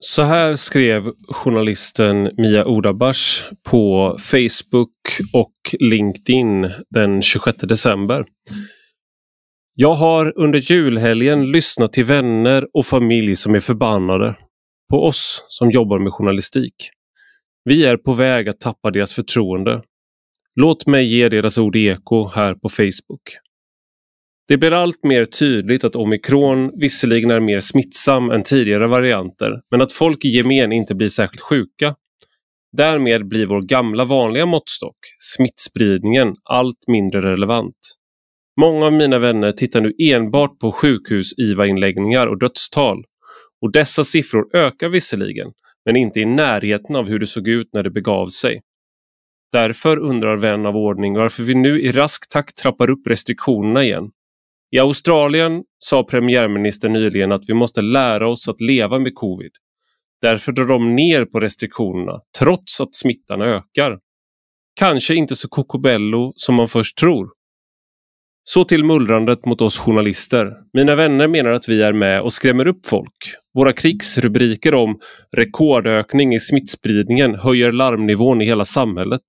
Så här skrev journalisten Mia Odabash på Facebook och LinkedIn den 26 december. Jag har under julhelgen lyssnat till vänner och familj som är förbannade på oss som jobbar med journalistik. Vi är på väg att tappa deras förtroende. Låt mig ge deras ord eko här på Facebook. Det blir allt mer tydligt att omikron visserligen är mer smittsam än tidigare varianter, men att folk i gemen inte blir särskilt sjuka. Därmed blir vår gamla vanliga måttstock, smittspridningen, allt mindre relevant. Många av mina vänner tittar nu enbart på sjukhus-IVA-inläggningar och dödstal. Och dessa siffror ökar visserligen, men inte i närheten av hur det såg ut när det begav sig. Därför undrar vän av ordning varför vi nu i rask takt trappar upp restriktionerna igen. I Australien sa premiärministern nyligen att vi måste lära oss att leva med covid. Därför drar de ner på restriktionerna trots att smittan ökar. Kanske inte så kokobello som man först tror. Så till mullrandet mot oss journalister. Mina vänner menar att vi är med och skrämmer upp folk. Våra krigsrubriker om rekordökning i smittspridningen höjer larmnivån i hela samhället.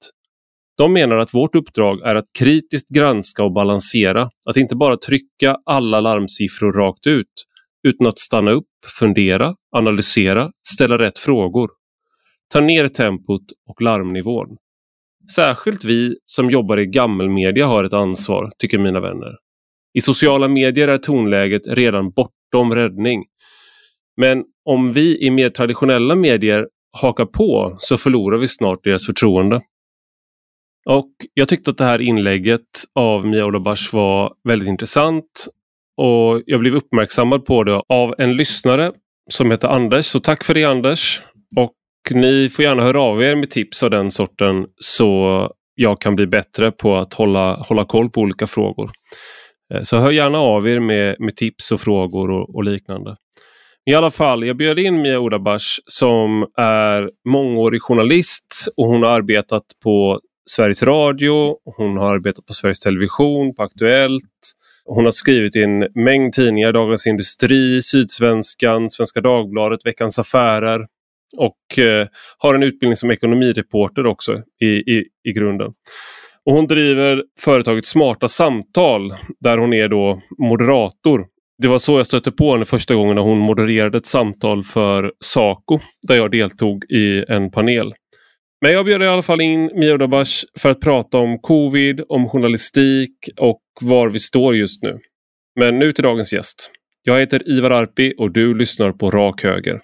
De menar att vårt uppdrag är att kritiskt granska och balansera, att inte bara trycka alla larmsiffror rakt ut, utan att stanna upp, fundera, analysera, ställa rätt frågor. Ta ner tempot och larmnivån. Särskilt vi som jobbar i gammelmedia har ett ansvar, tycker mina vänner. I sociala medier är tonläget redan bortom räddning. Men om vi i mer traditionella medier hakar på så förlorar vi snart deras förtroende. Och Jag tyckte att det här inlägget av Mia Olabash var väldigt intressant och jag blev uppmärksammad på det av en lyssnare som heter Anders. Så tack för det Anders! Och ni får gärna höra av er med tips av den sorten så jag kan bli bättre på att hålla, hålla koll på olika frågor. Eh, så hör gärna av er med, med tips och frågor och, och liknande. I alla fall, jag bjöd in Mia Odabash som är mångårig journalist och hon har arbetat på Sveriges Radio, hon har arbetat på Sveriges Television, på Aktuellt. Hon har skrivit i en mängd tidningar, Dagens Industri, Sydsvenskan, Svenska Dagbladet, Veckans Affärer och eh, har en utbildning som ekonomireporter också i, i, i grunden. Och hon driver företaget Smarta Samtal där hon är då moderator. Det var så jag stötte på henne första gången när hon modererade ett samtal för Saco där jag deltog i en panel. Men jag bjöd i alla fall in Mia Dabash för att prata om covid, om journalistik och var vi står just nu. Men nu till dagens gäst. Jag heter Ivar Arpi och du lyssnar på Rak Höger.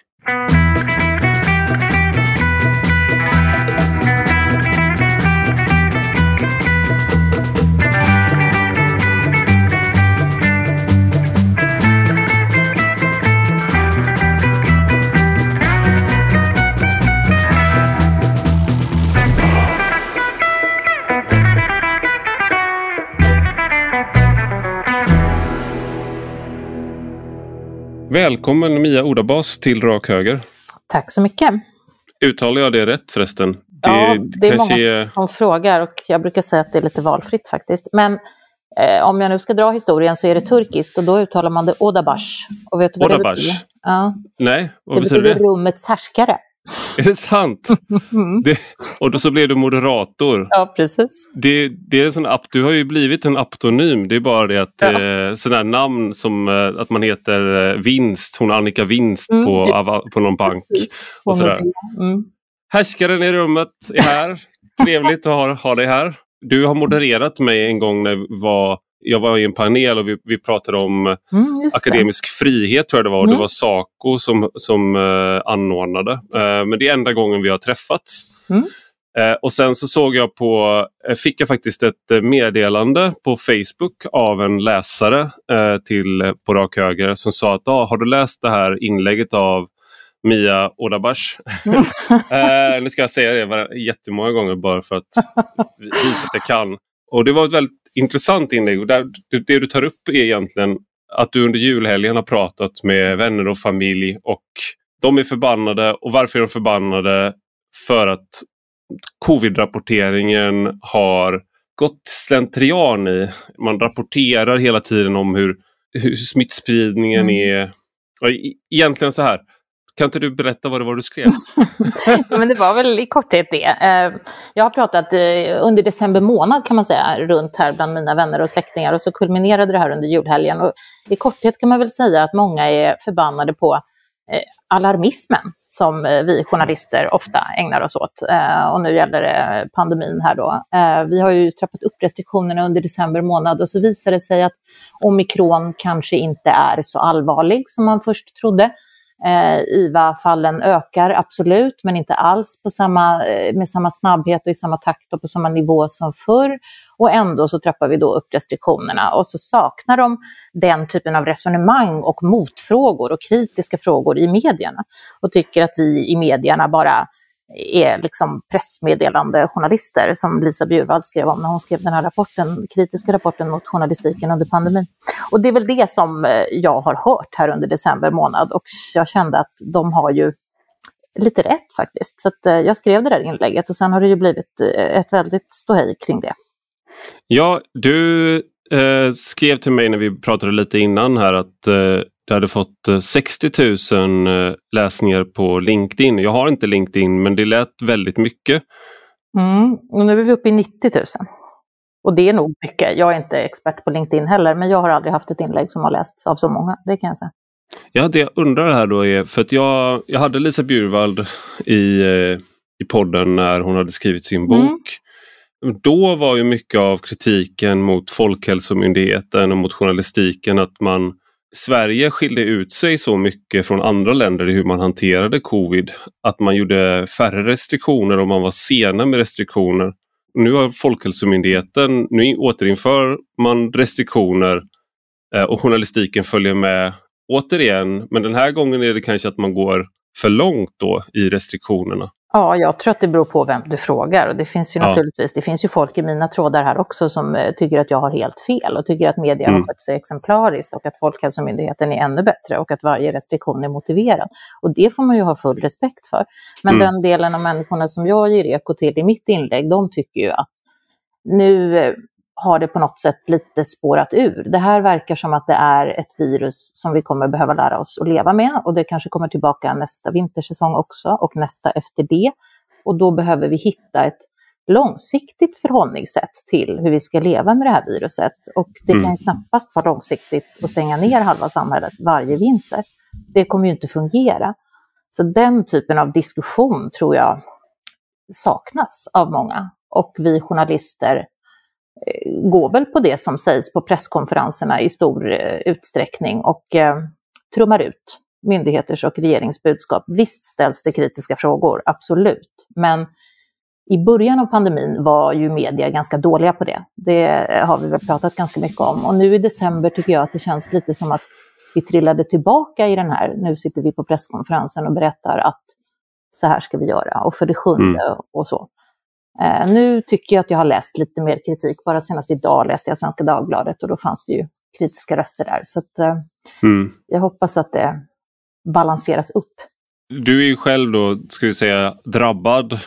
Välkommen Mia Odabas till Rak Höger. Tack så mycket. Uttalar jag det rätt förresten? Det, ja, det är många är... som frågar och jag brukar säga att det är lite valfritt faktiskt. Men eh, om jag nu ska dra historien så är det turkiskt och då uttalar man det Odabash. Och vet du vad Odabash? det betyder? Ja. Nej, vad det betyder det? rummets härskare. Är det sant? Mm. Det, och då så blev du moderator. Ja, precis. Det, det är en sån du har ju blivit en aptonym. Det är bara det att ja. eh, sådana namn som eh, att man heter eh, Vinst, hon Annika Vinst mm. på, på någon bank. Och sådär. Mm. Härskaren i rummet är här. Trevligt att ha, ha dig här. Du har modererat mig en gång när vi var jag var i en panel och vi, vi pratade om mm, akademisk frihet tror jag det var. Mm. Det var Saco som, som uh, anordnade. Uh, men det är enda gången vi har träffats. Mm. Uh, och sen så såg jag på, fick jag faktiskt ett meddelande på Facebook av en läsare till på rak höger som sa att ah, har du läst det här inlägget av Mia Odabash. Mm. nu ska jag säga det jättemånga gånger bara för att visa att jag kan. Och det var ett väldigt intressant inlägg. Och där, det du tar upp är egentligen att du under julhelgen har pratat med vänner och familj och de är förbannade. Och varför är de förbannade? För att covid-rapporteringen har gått slentrian i. Man rapporterar hela tiden om hur, hur smittspridningen mm. är. Och egentligen så här. Kan inte du berätta vad det var du skrev? Men det var väl i korthet det. Eh, jag har pratat eh, under december månad kan man säga runt här bland mina vänner och släktingar och så kulminerade det här under julhelgen. Och I korthet kan man väl säga att många är förbannade på eh, alarmismen som vi journalister ofta ägnar oss åt. Och nu gäller det pandemin här då. Vi har ju trappat upp restriktionerna under december månad och så visar det sig att omikron kanske inte är så allvarlig som man först trodde. Eh, IVA-fallen ökar absolut, men inte alls på samma, eh, med samma snabbhet och i samma takt och på samma nivå som förr. Och ändå så trappar vi då upp restriktionerna och så saknar de den typen av resonemang och motfrågor och kritiska frågor i medierna. Och tycker att vi i medierna bara är liksom pressmeddelande journalister som Lisa Bjurvald skrev om när hon skrev den här rapporten, kritiska rapporten mot journalistiken under pandemin. Och det är väl det som eh, jag har hört här under december månad och jag kände att de har ju lite rätt faktiskt. Så att eh, jag skrev det där inlägget och sen har det ju blivit eh, ett väldigt ståhej kring det. Ja, du eh, skrev till mig när vi pratade lite innan här att eh, du hade fått 60 eh, 000 eh, läsningar på LinkedIn. Jag har inte LinkedIn men det lät väldigt mycket. Mm, och nu är vi uppe i 90 000. Och det är nog mycket. Jag är inte expert på LinkedIn heller, men jag har aldrig haft ett inlägg som har lästs av så många. Det kan jag säga. Ja, det jag undrar här då är, för att jag, jag hade Lisa Bjurvald i, eh, i podden när hon hade skrivit sin mm. bok. Mm. Då var ju mycket av kritiken mot Folkhälsomyndigheten och mot journalistiken att man Sverige skilde ut sig så mycket från andra länder i hur man hanterade covid. Att man gjorde färre restriktioner och man var sena med restriktioner. Nu har Folkhälsomyndigheten, nu återinför man restriktioner eh, och journalistiken följer med återigen. Men den här gången är det kanske att man går för långt då i restriktionerna. Ja, jag tror att det beror på vem du frågar. Och det finns ju ja. naturligtvis, det finns ju folk i mina trådar här också som eh, tycker att jag har helt fel och tycker att media mm. har skött sig exemplariskt och att Folkhälsomyndigheten är ännu bättre och att varje restriktion är motiverad. Och det får man ju ha full respekt för. Men mm. den delen av människorna som jag ger eko till i mitt inlägg, de tycker ju att nu eh, har det på något sätt lite spårat ur. Det här verkar som att det är ett virus som vi kommer behöva lära oss att leva med och det kanske kommer tillbaka nästa vintersäsong också och nästa efter det. Och då behöver vi hitta ett långsiktigt förhållningssätt till hur vi ska leva med det här viruset. Och det kan mm. knappast vara långsiktigt att stänga ner halva samhället varje vinter. Det kommer ju inte fungera. Så den typen av diskussion tror jag saknas av många. Och vi journalister går väl på det som sägs på presskonferenserna i stor eh, utsträckning och eh, trummar ut myndigheters och regeringsbudskap. Visst ställs det kritiska frågor, absolut. Men i början av pandemin var ju media ganska dåliga på det. Det har vi väl pratat ganska mycket om. Och nu i december tycker jag att det känns lite som att vi trillade tillbaka i den här, nu sitter vi på presskonferensen och berättar att så här ska vi göra och för det sjunde mm. och så. Eh, nu tycker jag att jag har läst lite mer kritik. Bara senast idag läste jag Svenska Dagbladet och då fanns det ju kritiska röster där. Så att, eh, mm. jag hoppas att det balanseras upp. Du är ju själv då, ska vi säga, drabbad.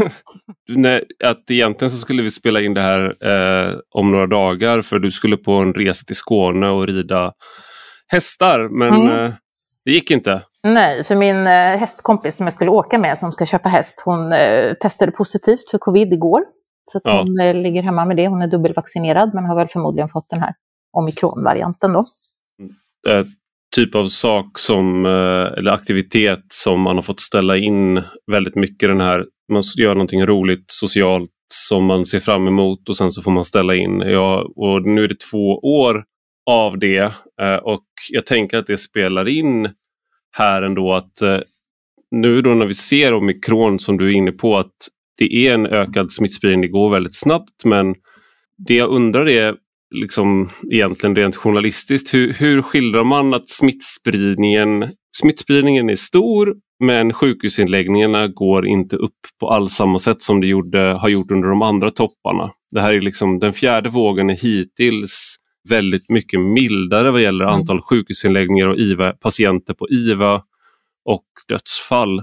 Nej, att egentligen så skulle vi spela in det här eh, om några dagar för du skulle på en resa till Skåne och rida hästar men mm. eh, det gick inte. Nej, för min eh, hästkompis som jag skulle åka med som ska köpa häst, hon eh, testade positivt för covid igår. Så ja. hon eh, ligger hemma med det. Hon är dubbelvaccinerad men har väl förmodligen fått den här omikronvarianten då. Äh, typ av sak som, eller aktivitet som man har fått ställa in väldigt mycket den här, man gör någonting roligt socialt som man ser fram emot och sen så får man ställa in. Ja, och nu är det två år av det och jag tänker att det spelar in här ändå att eh, nu då när vi ser omikron som du är inne på att det är en ökad smittspridning, det går väldigt snabbt men det jag undrar är liksom egentligen rent journalistiskt, hur, hur skildrar man att smittspridningen, smittspridningen är stor men sjukhusinläggningarna går inte upp på alls samma sätt som det gjorde, har gjort under de andra topparna. Det här är liksom den fjärde vågen är hittills väldigt mycket mildare vad gäller mm. antal sjukhusinläggningar och IVA, patienter på IVA och dödsfall.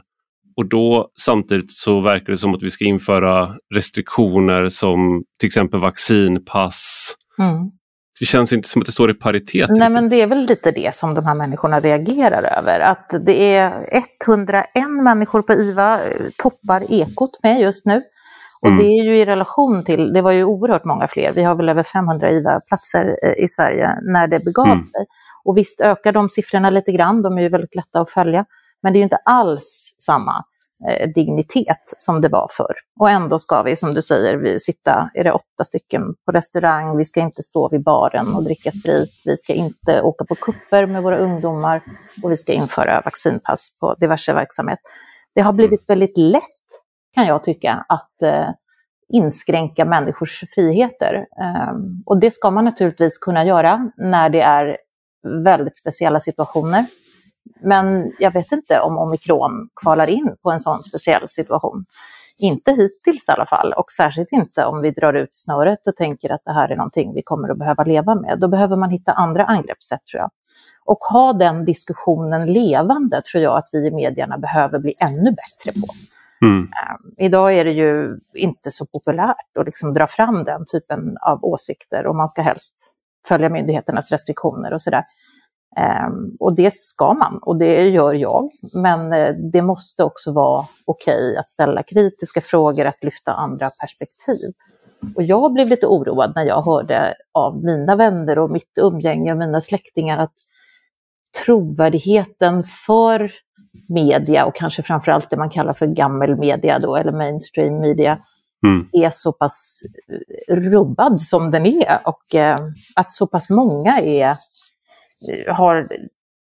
Och då samtidigt så verkar det som att vi ska införa restriktioner som till exempel vaccinpass. Mm. det känns inte som att det står i paritet. Nej, men det är väl lite det som de här människorna reagerar över. Att det är 101 människor på IVA, eh, toppar Ekot med just nu. Och mm. det är ju i relation till, det var ju oerhört många fler, vi har väl över 500 IVA-platser eh, i Sverige när det begav mm. sig. Och visst ökar de siffrorna lite grann, de är ju väldigt lätta att följa, men det är ju inte alls samma eh, dignitet som det var förr. Och ändå ska vi, som du säger, vi sitta, är det åtta stycken på restaurang, vi ska inte stå vid baren och dricka sprit, vi ska inte åka på kupper med våra ungdomar och vi ska införa vaccinpass på diverse verksamhet. Det har blivit väldigt lätt, kan jag tycka, att eh, inskränka människors friheter. Eh, och det ska man naturligtvis kunna göra när det är väldigt speciella situationer. Men jag vet inte om omikron kvalar in på en sån speciell situation. Inte hittills i alla fall och särskilt inte om vi drar ut snöret och tänker att det här är någonting vi kommer att behöva leva med. Då behöver man hitta andra angreppssätt tror jag. Och ha den diskussionen levande tror jag att vi i medierna behöver bli ännu bättre på. Mm. Um, idag är det ju inte så populärt att liksom dra fram den typen av åsikter och man ska helst följa myndigheternas restriktioner och sådär. Um, och det ska man och det gör jag. Men uh, det måste också vara okej okay att ställa kritiska frågor, att lyfta andra perspektiv. Och jag blev lite oroad när jag hörde av mina vänner och mitt umgänge och mina släktingar att trovärdigheten för media och kanske framförallt det man kallar för gammelmedia då, eller mainstream media, mm. är så pass rubbad som den är och eh, att så pass många är, har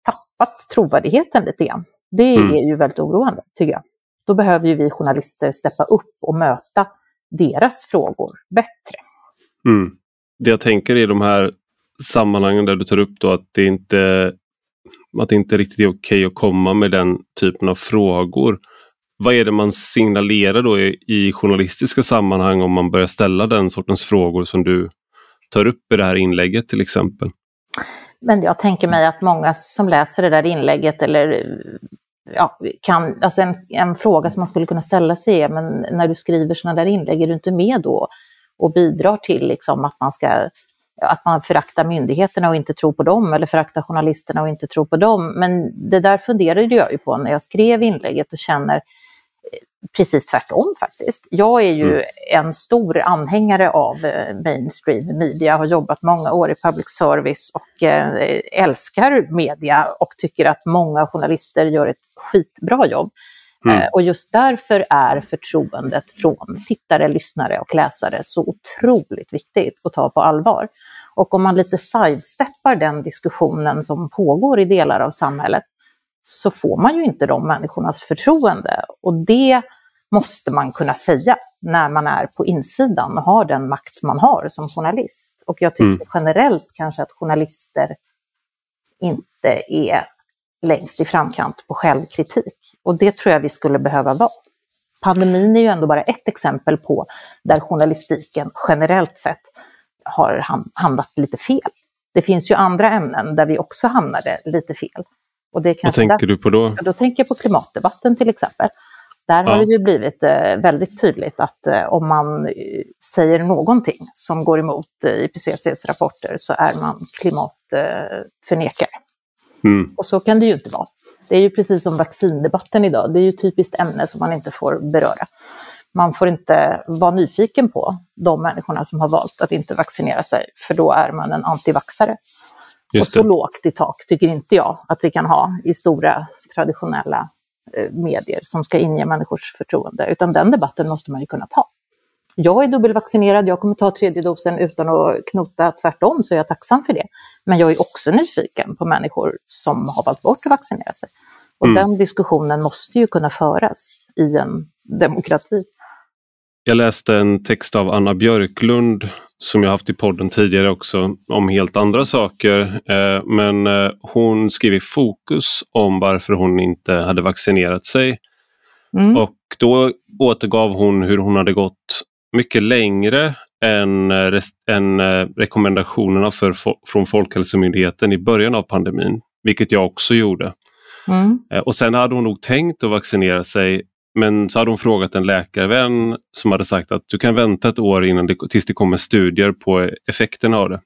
tappat trovärdigheten lite grann. Det mm. är ju väldigt oroande tycker jag. Då behöver ju vi journalister steppa upp och möta deras frågor bättre. Mm. Det jag tänker i de här sammanhangen där du tar upp då att det inte att det inte riktigt är okej okay att komma med den typen av frågor. Vad är det man signalerar då i, i journalistiska sammanhang om man börjar ställa den sortens frågor som du tar upp i det här inlägget till exempel? Men jag tänker mig att många som läser det där inlägget eller ja, kan, alltså en, en fråga som man skulle kunna ställa sig är, men när du skriver sådana där inlägg, är du inte med då och bidrar till liksom att man ska att man föraktar myndigheterna och inte tror på dem eller föraktar journalisterna och inte tror på dem. Men det där funderade jag ju på när jag skrev inlägget och känner eh, precis tvärtom faktiskt. Jag är ju mm. en stor anhängare av eh, mainstream media, har jobbat många år i public service och eh, älskar media och tycker att många journalister gör ett skitbra jobb. Mm. Och just därför är förtroendet från tittare, lyssnare och läsare så otroligt viktigt att ta på allvar. Och om man lite sidesteppar den diskussionen som pågår i delar av samhället så får man ju inte de människornas förtroende. Och det måste man kunna säga när man är på insidan och har den makt man har som journalist. Och jag tycker mm. generellt kanske att journalister inte är längst i framkant på självkritik. Och det tror jag vi skulle behöva vara. Pandemin är ju ändå bara ett exempel på där journalistiken generellt sett har hamnat lite fel. Det finns ju andra ämnen där vi också hamnade lite fel. Och det Vad tänker du på då? Då tänker jag på klimatdebatten till exempel. Där ja. har det ju blivit eh, väldigt tydligt att eh, om man eh, säger någonting som går emot IPCCs rapporter så är man klimatförnekare. Mm. Och så kan det ju inte vara. Det är ju precis som vaccindebatten idag, det är ju ett typiskt ämne som man inte får beröra. Man får inte vara nyfiken på de människorna som har valt att inte vaccinera sig, för då är man en antivaxare. Och så lågt i tak tycker inte jag att vi kan ha i stora traditionella eh, medier som ska inge människors förtroende, utan den debatten måste man ju kunna ta. Jag är dubbelvaccinerad, jag kommer ta tredje dosen utan att knota, tvärtom så är jag tacksam för det. Men jag är också nyfiken på människor som har valt bort att vaccinera sig. Och mm. den diskussionen måste ju kunna föras i en demokrati. Jag läste en text av Anna Björklund som jag haft i podden tidigare också om helt andra saker. Eh, men eh, hon skrev i Fokus om varför hon inte hade vaccinerat sig. Mm. Och då återgav hon hur hon hade gått mycket längre än, eh, än rekommendationerna för, från Folkhälsomyndigheten i början av pandemin, vilket jag också gjorde. Mm. Och sen hade hon nog tänkt att vaccinera sig men så hade hon frågat en läkarvän som hade sagt att du kan vänta ett år innan det, tills det kommer studier på effekterna av det.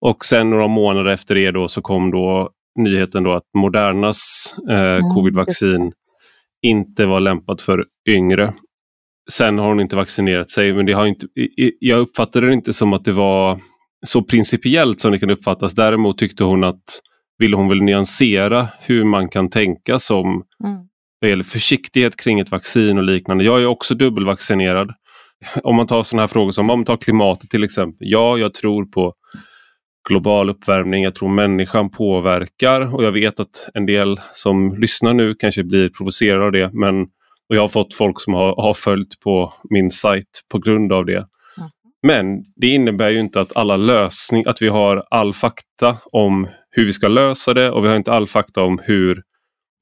Och sen några månader efter det då så kom då nyheten då att Modernas eh, mm, covidvaccin inte var lämpat för yngre. Sen har hon inte vaccinerat sig men det har inte, jag uppfattade det inte som att det var så principiellt som det kan uppfattas. Däremot tyckte hon att ville hon väl nyansera hur man kan tänka som mm. vad gäller försiktighet kring ett vaccin och liknande. Jag är också dubbelvaccinerad. Om man tar sådana här frågor som om man tar klimatet till exempel. Ja, jag tror på global uppvärmning. Jag tror människan påverkar och jag vet att en del som lyssnar nu kanske blir provocerade av det. Men, och jag har fått folk som har, har följt på min sajt på grund av det. Mm. Men det innebär ju inte att alla lösning, att vi har all fakta om hur vi ska lösa det och vi har inte all fakta om hur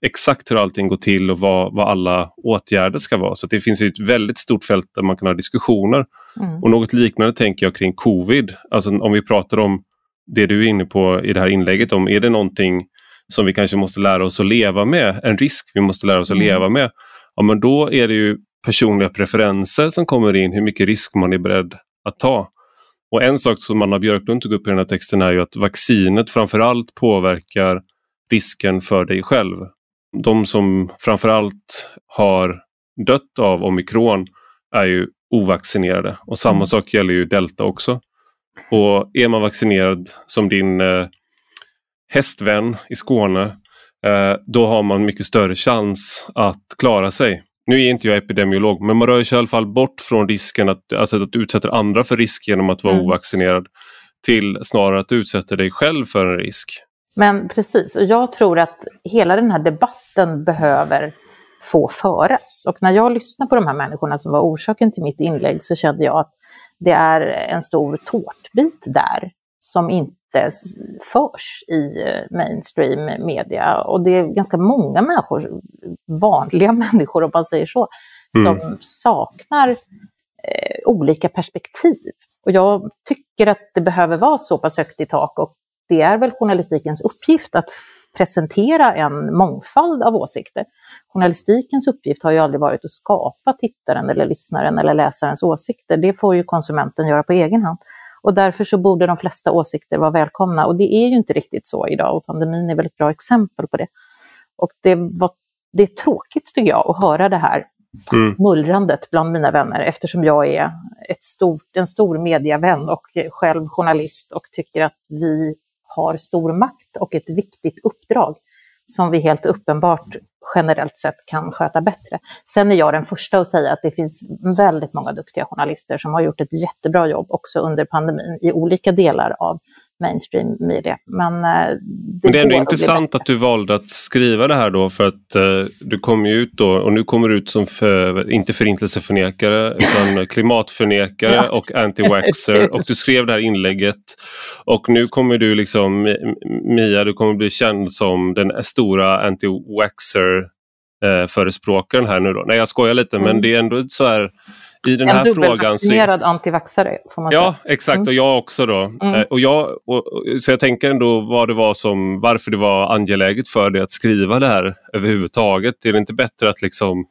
exakt hur allting går till och vad, vad alla åtgärder ska vara. Så det finns ett väldigt stort fält där man kan ha diskussioner. Mm. Och något liknande tänker jag kring covid. Alltså om vi pratar om det du är inne på i det här inlägget om, är det någonting som vi kanske måste lära oss att leva med, en risk vi måste lära oss att mm. leva med, ja men då är det ju personliga preferenser som kommer in, hur mycket risk man är beredd att ta. Och en sak som Anna Björklund tog upp i den här texten är ju att vaccinet framförallt påverkar risken för dig själv. De som framförallt har dött av omikron är ju ovaccinerade och samma mm. sak gäller ju delta också. Och är man vaccinerad som din eh, hästvän i Skåne då har man mycket större chans att klara sig. Nu är inte jag epidemiolog men man rör sig i alla fall bort från risken att, alltså att utsätta andra för risk genom att vara mm. ovaccinerad till snarare att utsätta dig själv för en risk. Men precis, och jag tror att hela den här debatten behöver få föras. Och när jag lyssnar på de här människorna som var orsaken till mitt inlägg så kände jag att det är en stor tårtbit där som inte förs i eh, mainstream media. Och det är ganska många människor, vanliga människor om man säger så, mm. som saknar eh, olika perspektiv. Och jag tycker att det behöver vara så pass högt i tak och det är väl journalistikens uppgift att presentera en mångfald av åsikter. Journalistikens uppgift har ju aldrig varit att skapa tittaren eller lyssnaren eller läsarens åsikter. Det får ju konsumenten göra på egen hand. Och därför så borde de flesta åsikter vara välkomna. Och det är ju inte riktigt så idag och pandemin är väl ett bra exempel på det. Och det, var, det är tråkigt tycker jag att höra det här mm. mullrandet bland mina vänner eftersom jag är ett stort, en stor mediavän och själv journalist och tycker att vi har stor makt och ett viktigt uppdrag som vi helt uppenbart generellt sett kan sköta bättre. Sen är jag den första att säga att det finns väldigt många duktiga journalister som har gjort ett jättebra jobb också under pandemin i olika delar av mainstream media. Men, eh, det, Men det är ändå intressant att du valde att skriva det här då för att uh, du kom ju ut då och nu kommer du ut som, för, inte förintelseförnekare utan klimatförnekare ja. och anti-waxer och du skrev det här inlägget och nu kommer du liksom, Mia, du kommer bli känd som den stora anti-waxer uh, förespråkaren här nu då. Nej jag skojar lite mm. men det är ändå så här i den en här frågan... En antivaxare får man ja, säga. exakt mm. och jag också då. Mm. Eh, och jag, och, så jag tänker ändå vad det var som, varför det var angeläget för dig att skriva det här överhuvudtaget. Är det inte bättre att liksom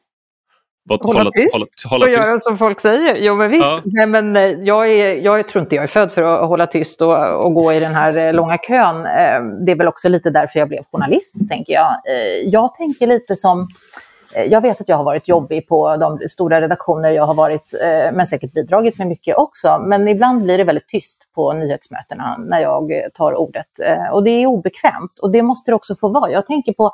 Hålla, hålla tyst hålla, hålla och tyst. göra som folk säger. Jo men visst, ja. Nej, men eh, jag, är, jag tror inte jag är född för att hålla tyst och, och, gå i den här eh, långa kön. Det är väl också lite därför jag blev journalist, tänker jag. Jag tänker lite som jag vet att jag har varit jobbig på de stora redaktioner jag har varit, eh, men säkert bidragit med mycket också. Men ibland blir det väldigt tyst på nyhetsmötena när jag tar ordet. Eh, och det är obekvämt och det måste det också få vara. Jag tänker på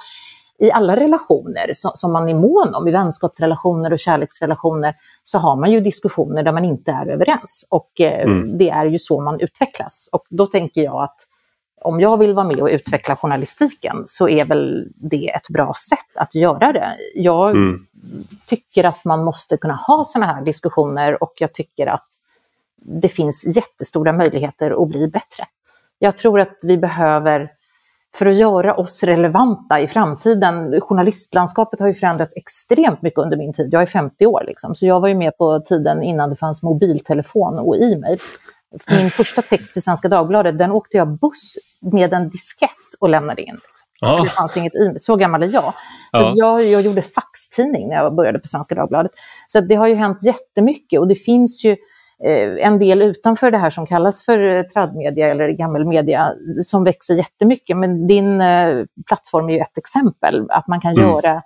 i alla relationer som man är mån om, i vänskapsrelationer och kärleksrelationer, så har man ju diskussioner där man inte är överens. Och mm. det är ju så man utvecklas. Och då tänker jag att om jag vill vara med och utveckla journalistiken så är väl det ett bra sätt att göra det. Jag mm. tycker att man måste kunna ha sådana här diskussioner och jag tycker att det finns jättestora möjligheter att bli bättre. Jag tror att vi behöver, för att göra oss relevanta i framtiden, journalistlandskapet har ju förändrats extremt mycket under min tid, jag är 50 år liksom, så jag var ju med på tiden innan det fanns mobiltelefon och e-mail min första text till Svenska Dagbladet, den åkte jag buss med en diskett och lämnade in. Ah. Det fanns inget e så gammal är jag. Så ah. jag, jag gjorde faxtidning när jag började på Svenska Dagbladet. Så det har ju hänt jättemycket och det finns ju eh, en del utanför det här som kallas för eh, tradmedia eller gammelmedia som växer jättemycket. Men din eh, plattform är ju ett exempel, att man kan mm. göra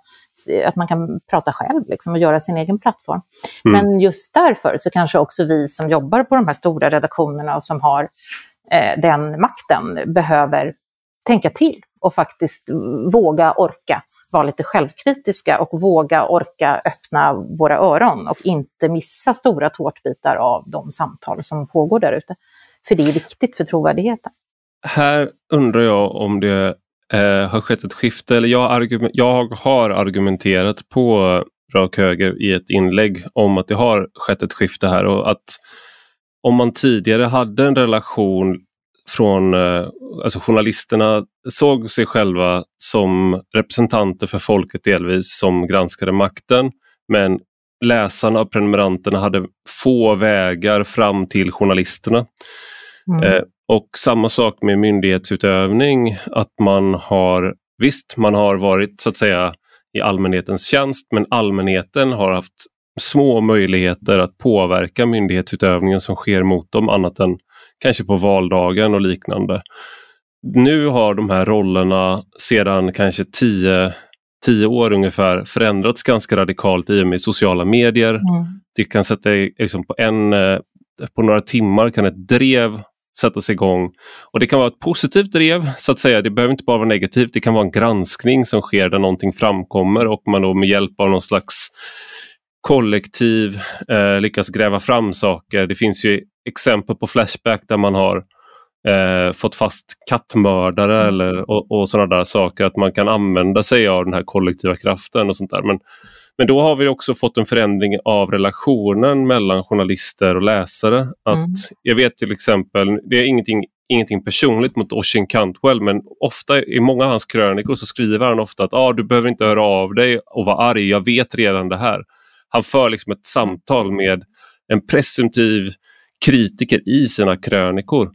att man kan prata själv liksom, och göra sin egen plattform. Mm. Men just därför så kanske också vi som jobbar på de här stora redaktionerna och som har eh, den makten behöver tänka till och faktiskt våga orka vara lite självkritiska och våga orka öppna våra öron och inte missa stora tårtbitar av de samtal som pågår där ute. För det är viktigt för trovärdigheten. Här undrar jag om det eh, har skett ett skifte, eller jag, jag har argumenterat på rak höger i ett inlägg om att det har skett ett skifte här och att om man tidigare hade en relation från eh, alltså journalisterna såg sig själva som representanter för folket delvis som granskade makten. Men läsarna och prenumeranterna hade få vägar fram till journalisterna. Mm. Eh, och samma sak med myndighetsutövning, att man har, visst man har varit så att säga i allmänhetens tjänst men allmänheten har haft små möjligheter att påverka myndighetsutövningen som sker mot dem annat än kanske på valdagen och liknande. Nu har de här rollerna sedan kanske tio, tio år ungefär förändrats ganska radikalt i och med sociala medier. Mm. Det kan sätta liksom på, en, eh, på några timmar kan ett drev sättas igång. Och Det kan vara ett positivt drev, så att säga. Det behöver inte bara vara negativt. Det kan vara en granskning som sker där någonting framkommer och man då med hjälp av någon slags kollektiv eh, lyckas gräva fram saker. Det finns ju exempel på Flashback där man har eh, fått fast kattmördare mm. eller, och, och sådana där saker, att man kan använda sig av den här kollektiva kraften och sånt där. Men, men då har vi också fått en förändring av relationen mellan journalister och läsare. Att mm. Jag vet till exempel, det är ingenting, ingenting personligt mot Oisin Cantwell men ofta i många av hans krönikor så skriver han ofta att ah, du behöver inte höra av dig och vara arg, jag vet redan det här. Han för liksom ett samtal med en presumtiv kritiker i sina krönikor.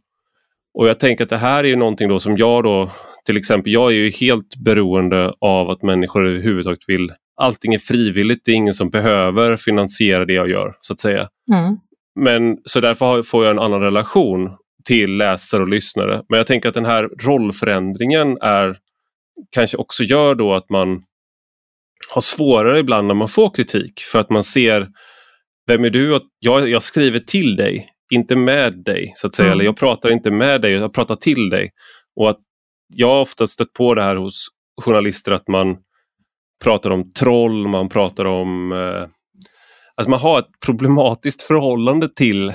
Och jag tänker att det här är någonting då som jag då, till exempel, jag är ju helt beroende av att människor överhuvudtaget vill, allting är frivilligt, det är ingen som behöver finansiera det jag gör så att säga. Mm. Men Så därför får jag en annan relation till läsare och lyssnare. Men jag tänker att den här rollförändringen är kanske också gör då att man har svårare ibland när man får kritik för att man ser vem är du? Jag, jag skriver till dig inte med dig, så att säga. Mm. Eller jag pratar inte med dig, jag pratar till dig. Och att Jag har ofta stött på det här hos journalister att man pratar om troll, man pratar om... Eh, alltså man har ett problematiskt förhållande till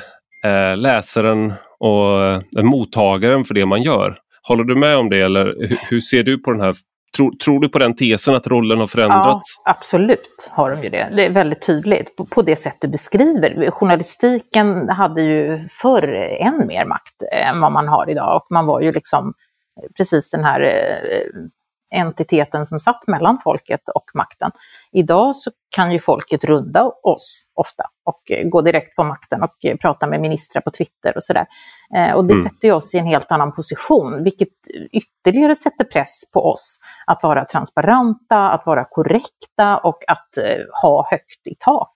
eh, läsaren och eh, mottagaren för det man gör. Håller du med om det eller hur, hur ser du på den här Tror, tror, du på den tesen att rollen har förändrats? Ja, absolut har de ju det. Det är väldigt tydligt på, på det sätt du beskriver. Journalistiken hade ju förr än mer makt än vad man har idag och man var ju liksom precis den här eh, entiteten som satt mellan folket och makten. Idag så kan ju folket runda oss ofta och eh, gå direkt på makten och eh, prata med ministrar på Twitter och sådär. Eh, och det mm. sätter oss i en helt annan position, vilket ytterligare sätter press på oss att vara transparenta, att vara korrekta och att ha högt i tak.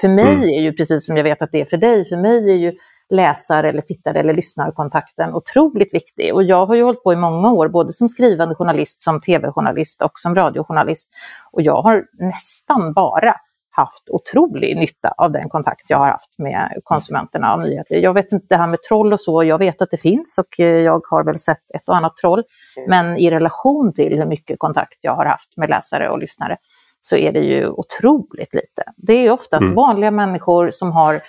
För mig mm. är ju, precis som jag vet att det är för dig, för mig är ju läsare eller tittare eller lyssnarkontakten otroligt viktig. Och jag har ju hållit på i många år, både som skrivande journalist, som tv-journalist och som radiojournalist. Och jag har nästan bara haft otrolig nytta av den kontakt jag har haft med konsumenterna av nyheter. Jag vet inte det här med troll och så, jag vet att det finns och eh, jag har väl sett ett och annat troll. Men i relation till hur mycket kontakt jag har haft med läsare och lyssnare så är det ju otroligt lite. Det är oftast mm. vanliga människor som har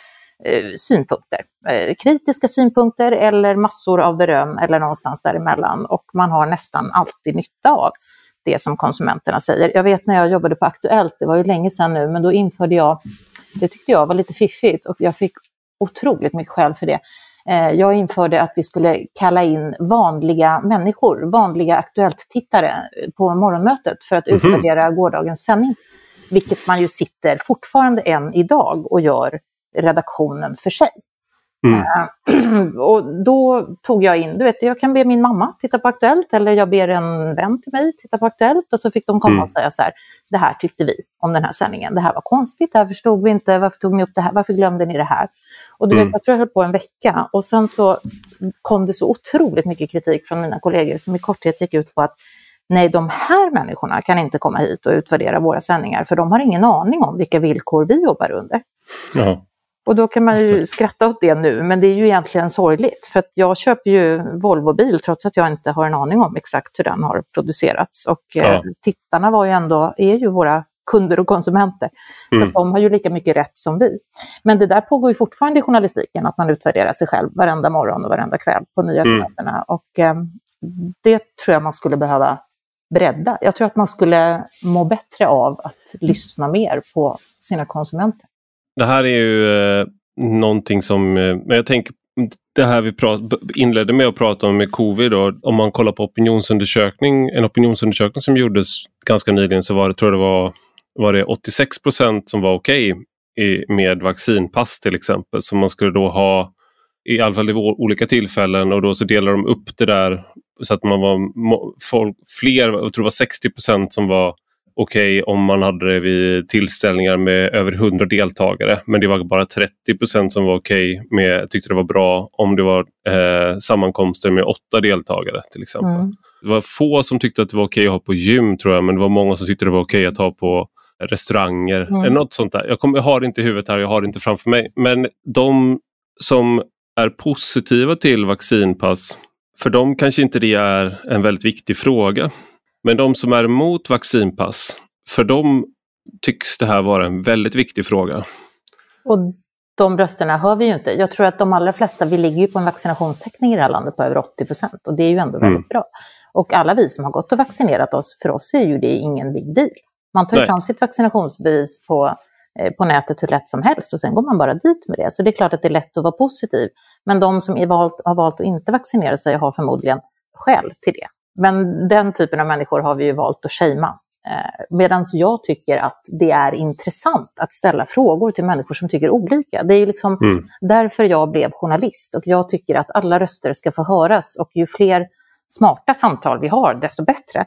synpunkter. Eh, kritiska synpunkter eller massor av beröm eller någonstans däremellan. Och man har nästan alltid nytta av det som konsumenterna säger. Jag vet när jag jobbade på Aktuellt, det var ju länge sedan nu, men då införde jag, det tyckte jag var lite fiffigt och jag fick otroligt mycket skäl för det. Eh, jag införde att vi skulle kalla in vanliga människor, vanliga Aktuellt-tittare på morgonmötet för att mhm. utvärdera mm -hmm. gårdagens sändning. Vilket man ju sitter fortfarande än idag och gör redaktionen för sig. Mm. Uh, och då tog jag in, du vet, jag kan be min mamma titta på Aktuellt eller jag ber en vän till mig titta på Aktuellt och så fick de komma mm. och säga så här, det här tyckte vi om den här sändningen, det här var konstigt, det här förstod vi inte, varför tog ni upp det här, varför glömde ni det här? Och du vet, mm. jag tror jag höll på en vecka och sen så kom det så otroligt mycket kritik från mina kollegor som i korthet gick ut på att nej, de här människorna kan inte komma hit och utvärdera våra sändningar för de har ingen aning om vilka villkor vi jobbar under. Ja. Och då kan man ju skratta åt det nu, men det är ju egentligen sorgligt. För att jag köper ju Volvobil trots att jag inte har en aning om exakt hur den har producerats. Och ja. eh, tittarna var ju ändå, är ju våra kunder och konsumenter. Mm. Så de har ju lika mycket rätt som vi. Men det där pågår ju fortfarande i journalistiken, att man utvärderar sig själv varenda morgon och varenda kväll på nyhetsmötena. Mm. Och eh, det tror jag man skulle behöva bredda. Jag tror att man skulle må bättre av att lyssna mer på sina konsumenter. Det här är ju eh, någonting som, eh, men jag tänker det här vi prat, inledde med att prata om med covid, då, om man kollar på opinionsundersökning, en opinionsundersökning som gjordes ganska nyligen så var det, tror jag det var, var det 86 procent som var okej okay med vaccinpass till exempel. som man skulle då ha i alla fall i olika tillfällen och då så delar de upp det där så att man var folk, fler, jag tror det var 60 procent som var okej okay om man hade det vid tillställningar med över 100 deltagare. Men det var bara 30% som var okej okay med, tyckte det var bra om det var eh, sammankomster med åtta deltagare till exempel. Mm. Det var få som tyckte att det var okej okay att ha på gym tror jag, men det var många som tyckte det var okej att ha på restauranger. Mm. Något sånt där. Jag, kom, jag har det inte i huvudet här, jag har det inte framför mig. Men de som är positiva till vaccinpass, för dem kanske inte det är en väldigt viktig fråga. Men de som är emot vaccinpass, för dem tycks det här vara en väldigt viktig fråga. Och de rösterna hör vi ju inte. Jag tror att de allra flesta, vi ligger ju på en vaccinationstäckning i det här landet på över 80 procent och det är ju ändå väldigt mm. bra. Och alla vi som har gått och vaccinerat oss, för oss är ju det ingen big deal. Man tar ju fram sitt vaccinationsbevis på, eh, på nätet hur lätt som helst och sen går man bara dit med det. Så det är klart att det är lätt att vara positiv. Men de som valt, har valt att inte vaccinera sig har förmodligen skäl till det. Men den typen av människor har vi ju valt att shamea. Eh, Medan jag tycker att det är intressant att ställa frågor till människor som tycker olika. Det är liksom mm. därför jag blev journalist och jag tycker att alla röster ska få höras och ju fler smarta samtal vi har, desto bättre.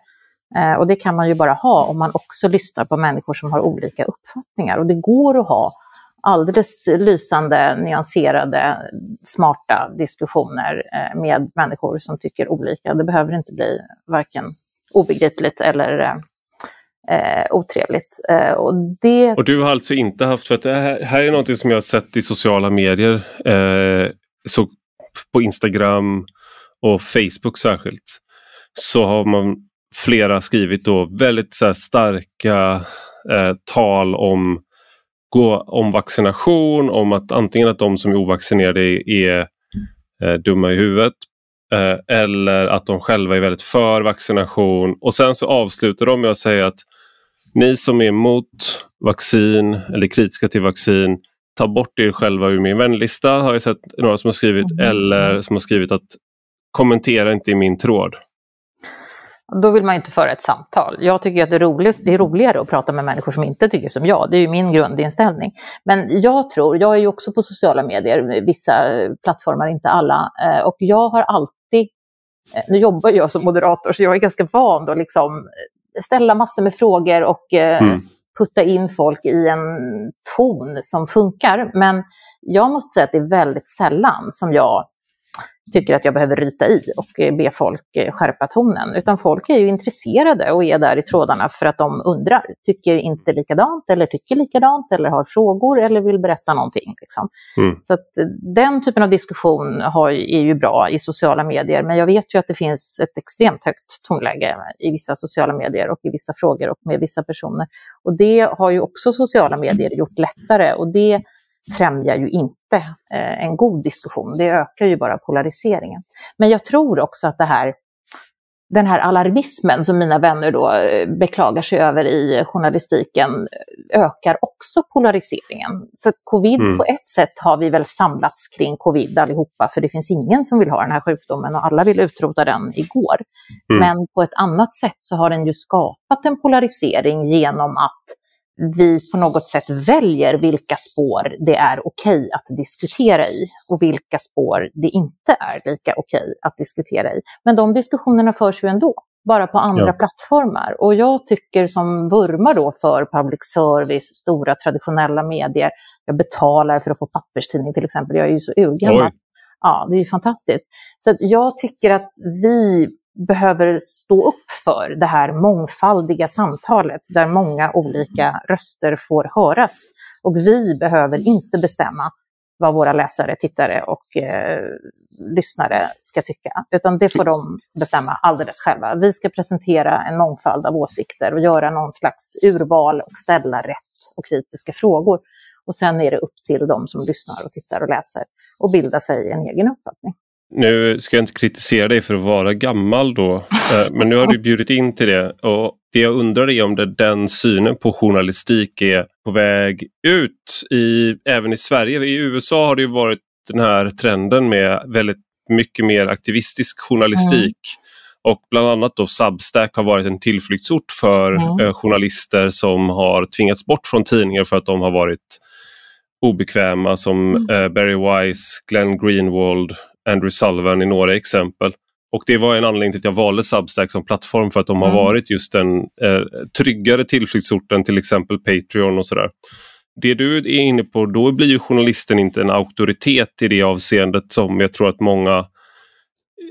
Eh, och det kan man ju bara ha om man också lyssnar på människor som har olika uppfattningar. Och det går att ha alldeles lysande, nyanserade, smarta diskussioner eh, med människor som tycker olika. Det behöver inte bli varken obegripligt eller eh, eh, otrevligt. Eh, och, det... och du har alltså inte haft, för att det här, här är någonting som jag har sett i sociala medier, eh, så på Instagram och Facebook särskilt, så har man flera skrivit då väldigt så starka eh, tal om gå om vaccination, om att antingen att de som är ovaccinerade är eh, dumma i huvudet eh, eller att de själva är väldigt för vaccination. Och sen så avslutar de med att säga att ni som är emot vaccin eller kritiska till vaccin, ta bort er själva ur min vänlista har jag sett några som har skrivit, mm. eller som har skrivit att kommentera inte i min tråd. Då vill man inte föra ett samtal. Jag tycker att det är, roligast, det är roligare att prata med människor som inte tycker som jag. Det är ju min grundinställning. Men jag tror, jag är ju också på sociala medier, vissa plattformar, inte alla. Eh, och jag har alltid, eh, nu jobbar jag som moderator så jag är ganska van att liksom ställa massor med frågor och eh, mm. putta in folk i en ton som funkar. Men jag måste säga att det är väldigt sällan som jag tycker att jag behöver ryta i och eh, be folk eh, skärpa tonen. Utan folk är ju intresserade och är där i trådarna för att de undrar, tycker inte likadant eller tycker likadant eller har frågor eller vill berätta någonting. Liksom. Mm. Så att eh, den typen av diskussion har, är ju bra i sociala medier, men jag vet ju att det finns ett extremt högt tonläge i vissa sociala medier och i vissa frågor och med vissa personer. Och det har ju också sociala medier gjort lättare och det främjar ju inte eh, en god diskussion. Det ökar ju bara polariseringen. Men jag tror också att det här, den här alarmismen som mina vänner då eh, beklagar sig över i journalistiken ökar också polariseringen. Så covid mm. på ett sätt har vi väl samlats kring covid allihopa, för det finns ingen som vill ha den här sjukdomen och alla vill utrota den igår. Mm. Men på ett annat sätt så har den ju skapat en polarisering genom att vi på något sätt väljer vilka spår det är okej att diskutera i och vilka spår det inte är lika okej att diskutera i. Men de diskussionerna förs ju ändå. bara på andra ja. plattformar. Och jag tycker som vurmar då för public service, stora traditionella medier, jag betalar för att få papperstidning till exempel, jag är ju så urgammal. Ja, det är ju fantastiskt. Så jag tycker att vi behöver stå upp för det här mångfaldiga samtalet där många olika röster får höras. Och vi behöver inte bestämma vad våra läsare, tittare och eh, lyssnare ska tycka, utan det får de bestämma alldeles själva. Vi ska presentera en mångfald av åsikter och göra någon slags urval och ställa rätt och kritiska frågor. Och sen är det upp till de som lyssnar och tittar och läser och bilda sig en egen uppfattning. Nu ska jag inte kritisera dig för att vara gammal då, eh, men nu har du bjudit in till det. Och det jag undrar är om det, den synen på journalistik är på väg ut, i, även i Sverige. I USA har det varit den här trenden med väldigt mycket mer aktivistisk journalistik. Mm. Och bland annat då Substack har varit en tillflyktsort för mm. eh, journalister som har tvingats bort från tidningar för att de har varit obekväma som mm. eh, Barry Wise, Glenn Greenwald, Andrew Sullivan i några exempel. Och det var en anledning till att jag valde Substack som plattform för att de har mm. varit just den eh, tryggare tillflyktsorten till exempel Patreon och sådär. Det du är inne på, då blir ju journalisten inte en auktoritet i det avseendet som jag tror att många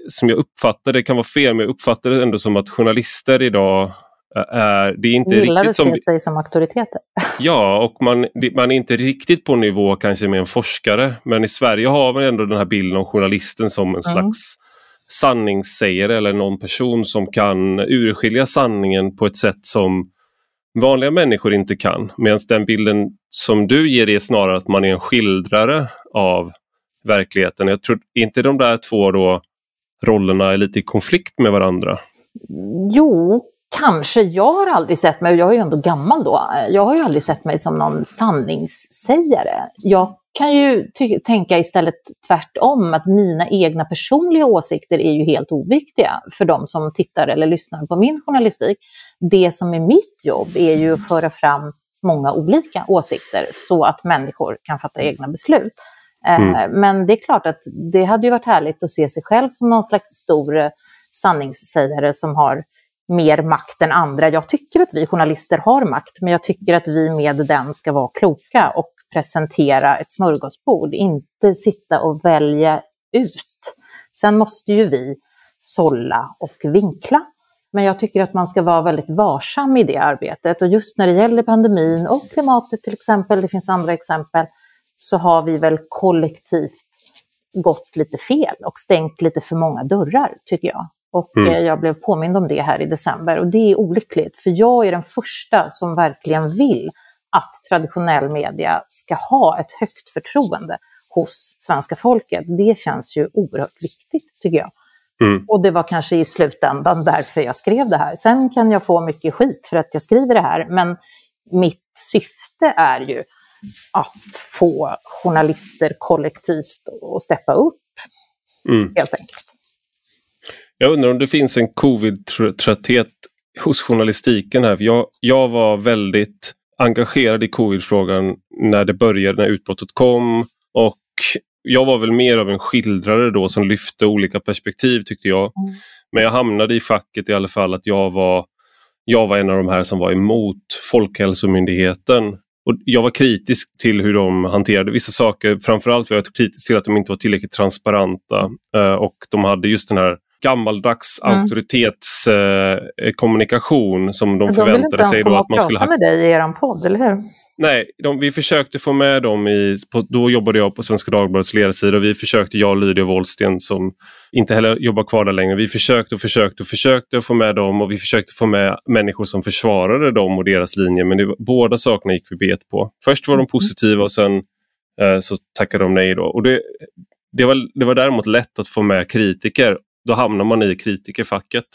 som jag uppfattar det kan vara fel, men jag uppfattar det ändå som att journalister idag det är inte Gillar riktigt som... att se sig som auktoriteter? Ja, och man, man är inte riktigt på nivå kanske med en forskare. Men i Sverige har man ändå den här bilden av journalisten som en mm. slags sanningssägare eller någon person som kan urskilja sanningen på ett sätt som vanliga människor inte kan. Medan den bilden som du ger är snarare att man är en skildrare av verkligheten. Jag tror inte de där två då rollerna är lite i konflikt med varandra. Jo, Kanske, jag har aldrig sett mig, jag är ju ändå gammal då, jag har ju aldrig sett mig som någon sanningssägare. Jag kan ju tänka istället tvärtom, att mina egna personliga åsikter är ju helt oviktiga för de som tittar eller lyssnar på min journalistik. Det som är mitt jobb är ju att föra fram många olika åsikter så att människor kan fatta egna beslut. Eh, mm. Men det är klart att det hade ju varit härligt att se sig själv som någon slags stor sanningssägare som har mer makt än andra. Jag tycker att vi journalister har makt, men jag tycker att vi med den ska vara kloka och presentera ett smörgåsbord, inte sitta och välja ut. Sen måste ju vi sålla och vinkla. Men jag tycker att man ska vara väldigt varsam i det arbetet. Och just när det gäller pandemin och klimatet till exempel, det finns andra exempel, så har vi väl kollektivt gått lite fel och stängt lite för många dörrar, tycker jag. Och mm. Eh, jag blev påmind om det här i december och det är olyckligt för jag är den första som verkligen vill att traditionell media ska ha ett högt förtroende hos svenska folket. Det känns ju oerhört viktigt tycker jag. Mm. Och det var kanske i slutändan därför jag skrev det här. Sen kan jag få mycket skit för att jag skriver det här, men mitt syfte är ju att få journalister kollektivt att steppa upp, mm. helt enkelt. Jag undrar om det finns en covid-trötthet hos journalistiken här. Jag, jag var väldigt engagerad i covid-frågan när det började, när utbrottet kom. Och jag var väl mer av en skildrare då som lyfte olika perspektiv tyckte jag. Mm. Men jag hamnade i facket i alla fall att jag var, jag var en av de här som var emot Folkhälsomyndigheten. Och jag var kritisk till hur de hanterade vissa saker. Framförallt var jag kritisk till att de inte var tillräckligt transparenta eh, och de hade just den här gammaldags mm. auktoritetskommunikation eh, som de, de förväntade sig då att man skulle ha. De med dig i er podd, eller hur? Nej, de, vi försökte få med dem i, på, då jobbade jag på Svenska Dagbladets ledarsida och vi försökte, jag och Lydia Wåhlsten som inte heller jobbar kvar där längre, vi försökte och försökte och försökte få med dem och vi försökte få med människor som försvarade dem och deras linje men det, båda sakerna gick vi bet på. Först var de mm. positiva och sen eh, så tackade de nej då. Och det, det var, det var däremot lätt att få med kritiker då hamnar man i kritikerfacket.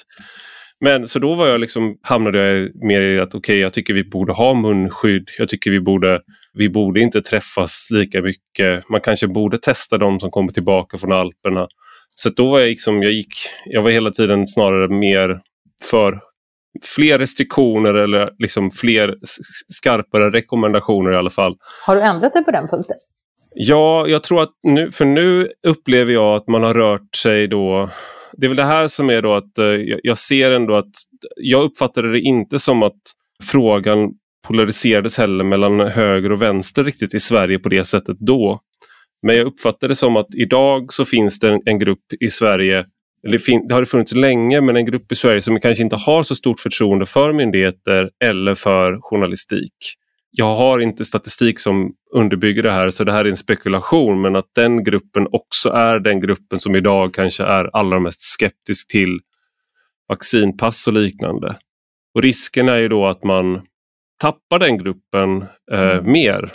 Men så då var jag liksom, hamnade jag mer i att okej, okay, jag tycker vi borde ha munskydd. Jag tycker vi borde, vi borde inte träffas lika mycket. Man kanske borde testa de som kommer tillbaka från Alperna. Så då var jag liksom, jag gick, jag var hela tiden snarare mer för fler restriktioner eller liksom fler skarpare rekommendationer i alla fall. Har du ändrat dig på den punkten? Ja, jag tror att nu, för nu upplever jag att man har rört sig då det är väl det här som är då att eh, jag ser ändå att jag uppfattade det inte som att frågan polariserades heller mellan höger och vänster riktigt i Sverige på det sättet då. Men jag uppfattade det som att idag så finns det en, en grupp i Sverige, eller fin, det har det funnits länge, men en grupp i Sverige som kanske inte har så stort förtroende för myndigheter eller för journalistik. Jag har inte statistik som underbygger det här så det här är en spekulation men att den gruppen också är den gruppen som idag kanske är allra mest skeptisk till vaccinpass och liknande. Och risken är ju då att man tappar den gruppen eh, mm. mer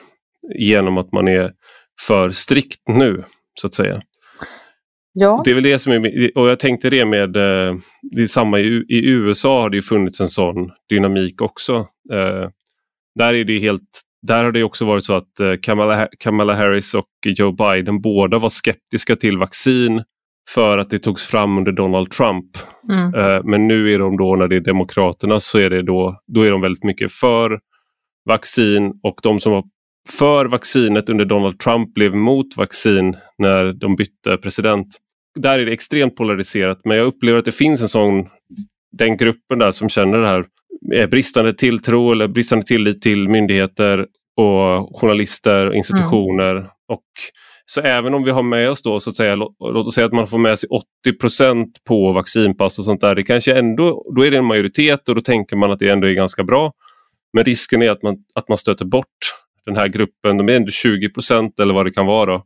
genom att man är för strikt nu så att säga. Ja. Det är väl det som är, och jag tänkte det med, eh, det är samma i, i USA har det funnits en sån dynamik också. Eh, där är det helt där har det också varit så att eh, Kamala, Kamala Harris och Joe Biden båda var skeptiska till vaccin för att det togs fram under Donald Trump. Mm. Uh, men nu är de då, när det är Demokraterna, så är det då, då är de väldigt mycket för vaccin och de som var för vaccinet under Donald Trump blev mot vaccin när de bytte president. Där är det extremt polariserat men jag upplever att det finns en sån, den gruppen där som känner det här eh, bristande tilltro eller bristande tillit till myndigheter och journalister och institutioner. Mm. Och så även om vi har med oss då så att säga, låt, låt oss säga att man får med sig 80% på vaccinpass och sånt där. Det kanske ändå, då är det en majoritet och då tänker man att det ändå är ganska bra. Men risken är att man, att man stöter bort den här gruppen, de är ändå 20% eller vad det kan vara.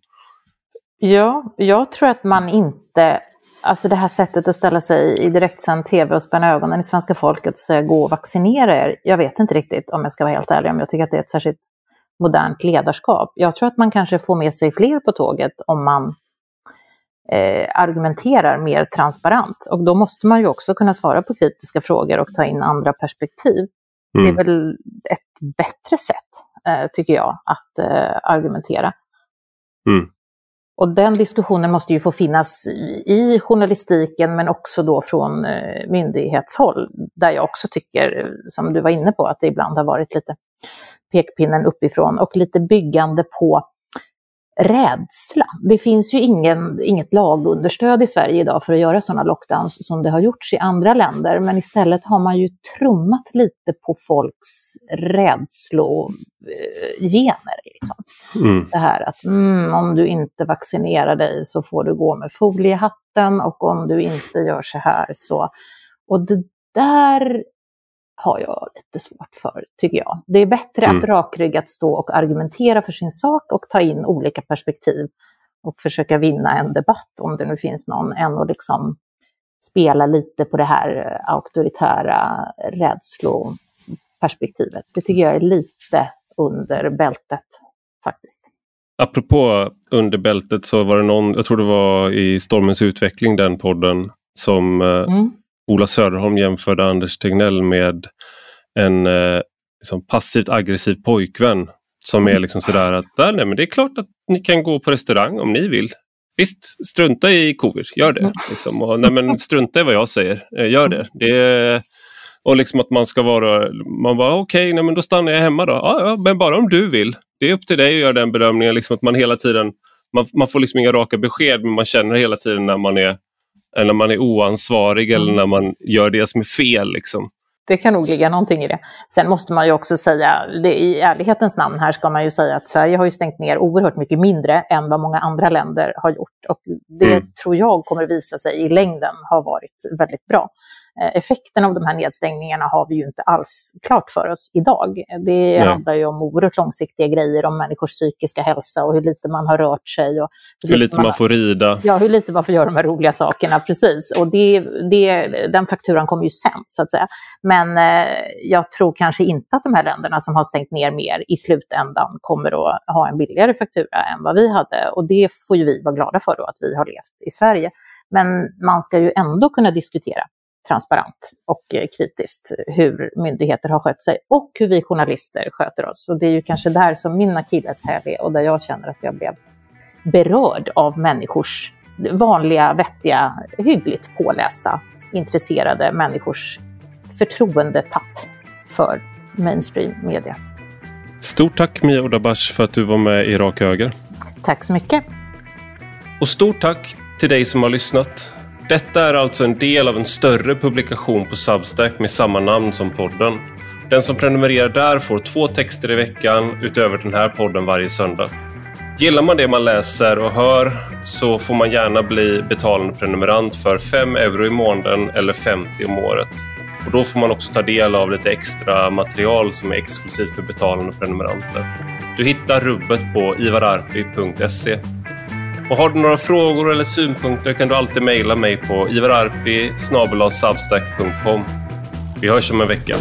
Ja, jag tror att man inte, alltså det här sättet att ställa sig i direktsänd tv och spänna ögonen i svenska folket och säga gå och vaccinera er. Jag vet inte riktigt om jag ska vara helt ärlig om jag tycker att det är ett särskilt modernt ledarskap. Jag tror att man kanske får med sig fler på tåget om man eh, argumenterar mer transparent. Och då måste man ju också kunna svara på kritiska frågor och ta in andra perspektiv. Mm. Det är mm. väl ett bättre sätt, eh, tycker jag, att eh, argumentera. Mm. Och den diskussionen måste ju få finnas i journalistiken men också då från eh, myndighetshåll. Där jag också tycker, som du var inne på, att det ibland har varit lite pekpinnen uppifrån och lite byggande på rädsla. Det finns ju ingen, inget lagunderstöd i Sverige idag för att göra sådana lockdowns som det har gjorts i andra länder, men istället har man ju trummat lite på folks rädslogener. Liksom. Mm. Det här att mm, om du inte vaccinerar dig så får du gå med foliehatten och om du inte gör så här så... Och det där har jag lite svårt för, tycker jag. Det är bättre mm. att rakryggat stå och argumentera för sin sak och ta in olika perspektiv och försöka vinna en debatt, om det nu finns någon, än att liksom spela lite på det här auktoritära rädsloperspektivet. Det tycker jag är lite under bältet faktiskt. Apropå under bältet så var det någon, jag tror det var i Stormens utveckling, den podden, som eh, mm. Ola Söderholm jämförde Anders Tegnell med en eh, liksom passivt aggressiv pojkvän som är liksom sådär att nej, men det är klart att ni kan gå på restaurang om ni vill. Visst, strunta i covid, gör det. Liksom. Och, nej, men strunta i vad jag säger, eh, gör det. det och liksom att man ska vara, man bara okej, okay, men då stannar jag hemma då. Ja, ja, men bara om du vill. Det är upp till dig att göra den bedömningen, liksom att man hela tiden, man, man får liksom inga raka besked men man känner hela tiden när man är när man är oansvarig eller mm. när man gör det som är fel. Liksom. Det kan nog ligga någonting i det. Sen måste man ju också säga, i ärlighetens namn här ska man ju säga att Sverige har ju stängt ner oerhört mycket mindre än vad många andra länder har gjort. Och det mm. tror jag kommer visa sig i längden ha varit väldigt bra. Eh, effekten av de här nedstängningarna har vi ju inte alls klart för oss idag. Det Nej. handlar ju om oerhört långsiktiga grejer, om människors psykiska hälsa och hur lite man har rört sig. Och hur, hur lite man, man, får rida. Ja, hur lite man får göra de här roliga sakerna, precis. Och det, det, den fakturan kommer ju sen, så att säga. Men eh, jag tror kanske inte att de här länderna som har stängt ner mer i slutändan kommer att ha en billigare faktura än vad vi hade. Och det får ju vi vara glada för då, att vi har levt i Sverige. Men man ska ju ändå kunna diskutera transparent och eh, kritiskt hur myndigheter har skött sig och hur vi journalister sköter oss. Och det är ju kanske där som min akilleshäl är och där jag känner att jag blev berörd av människors vanliga, vettiga, hyggligt pålästa, intresserade människors förtroendetapp för mainstream media. Stort tack Mia Odabash för att du var med i Rak Höger. Tack så mycket. Och stort tack till dig som har lyssnat. Detta är alltså en del av en större publikation på Substack med samma namn som podden. Den som prenumererar där får två texter i veckan utöver den här podden varje söndag. Gillar man det man läser och hör så får man gärna bli betalande prenumerant för 5 euro i månaden eller 50 om året. Och Då får man också ta del av lite extra material som är exklusivt för betalande prenumeranter. Du hittar rubbet på ivararpi.se. Och har du några frågor eller synpunkter kan du alltid mejla mig på ivararpi Vi hörs om en vecka.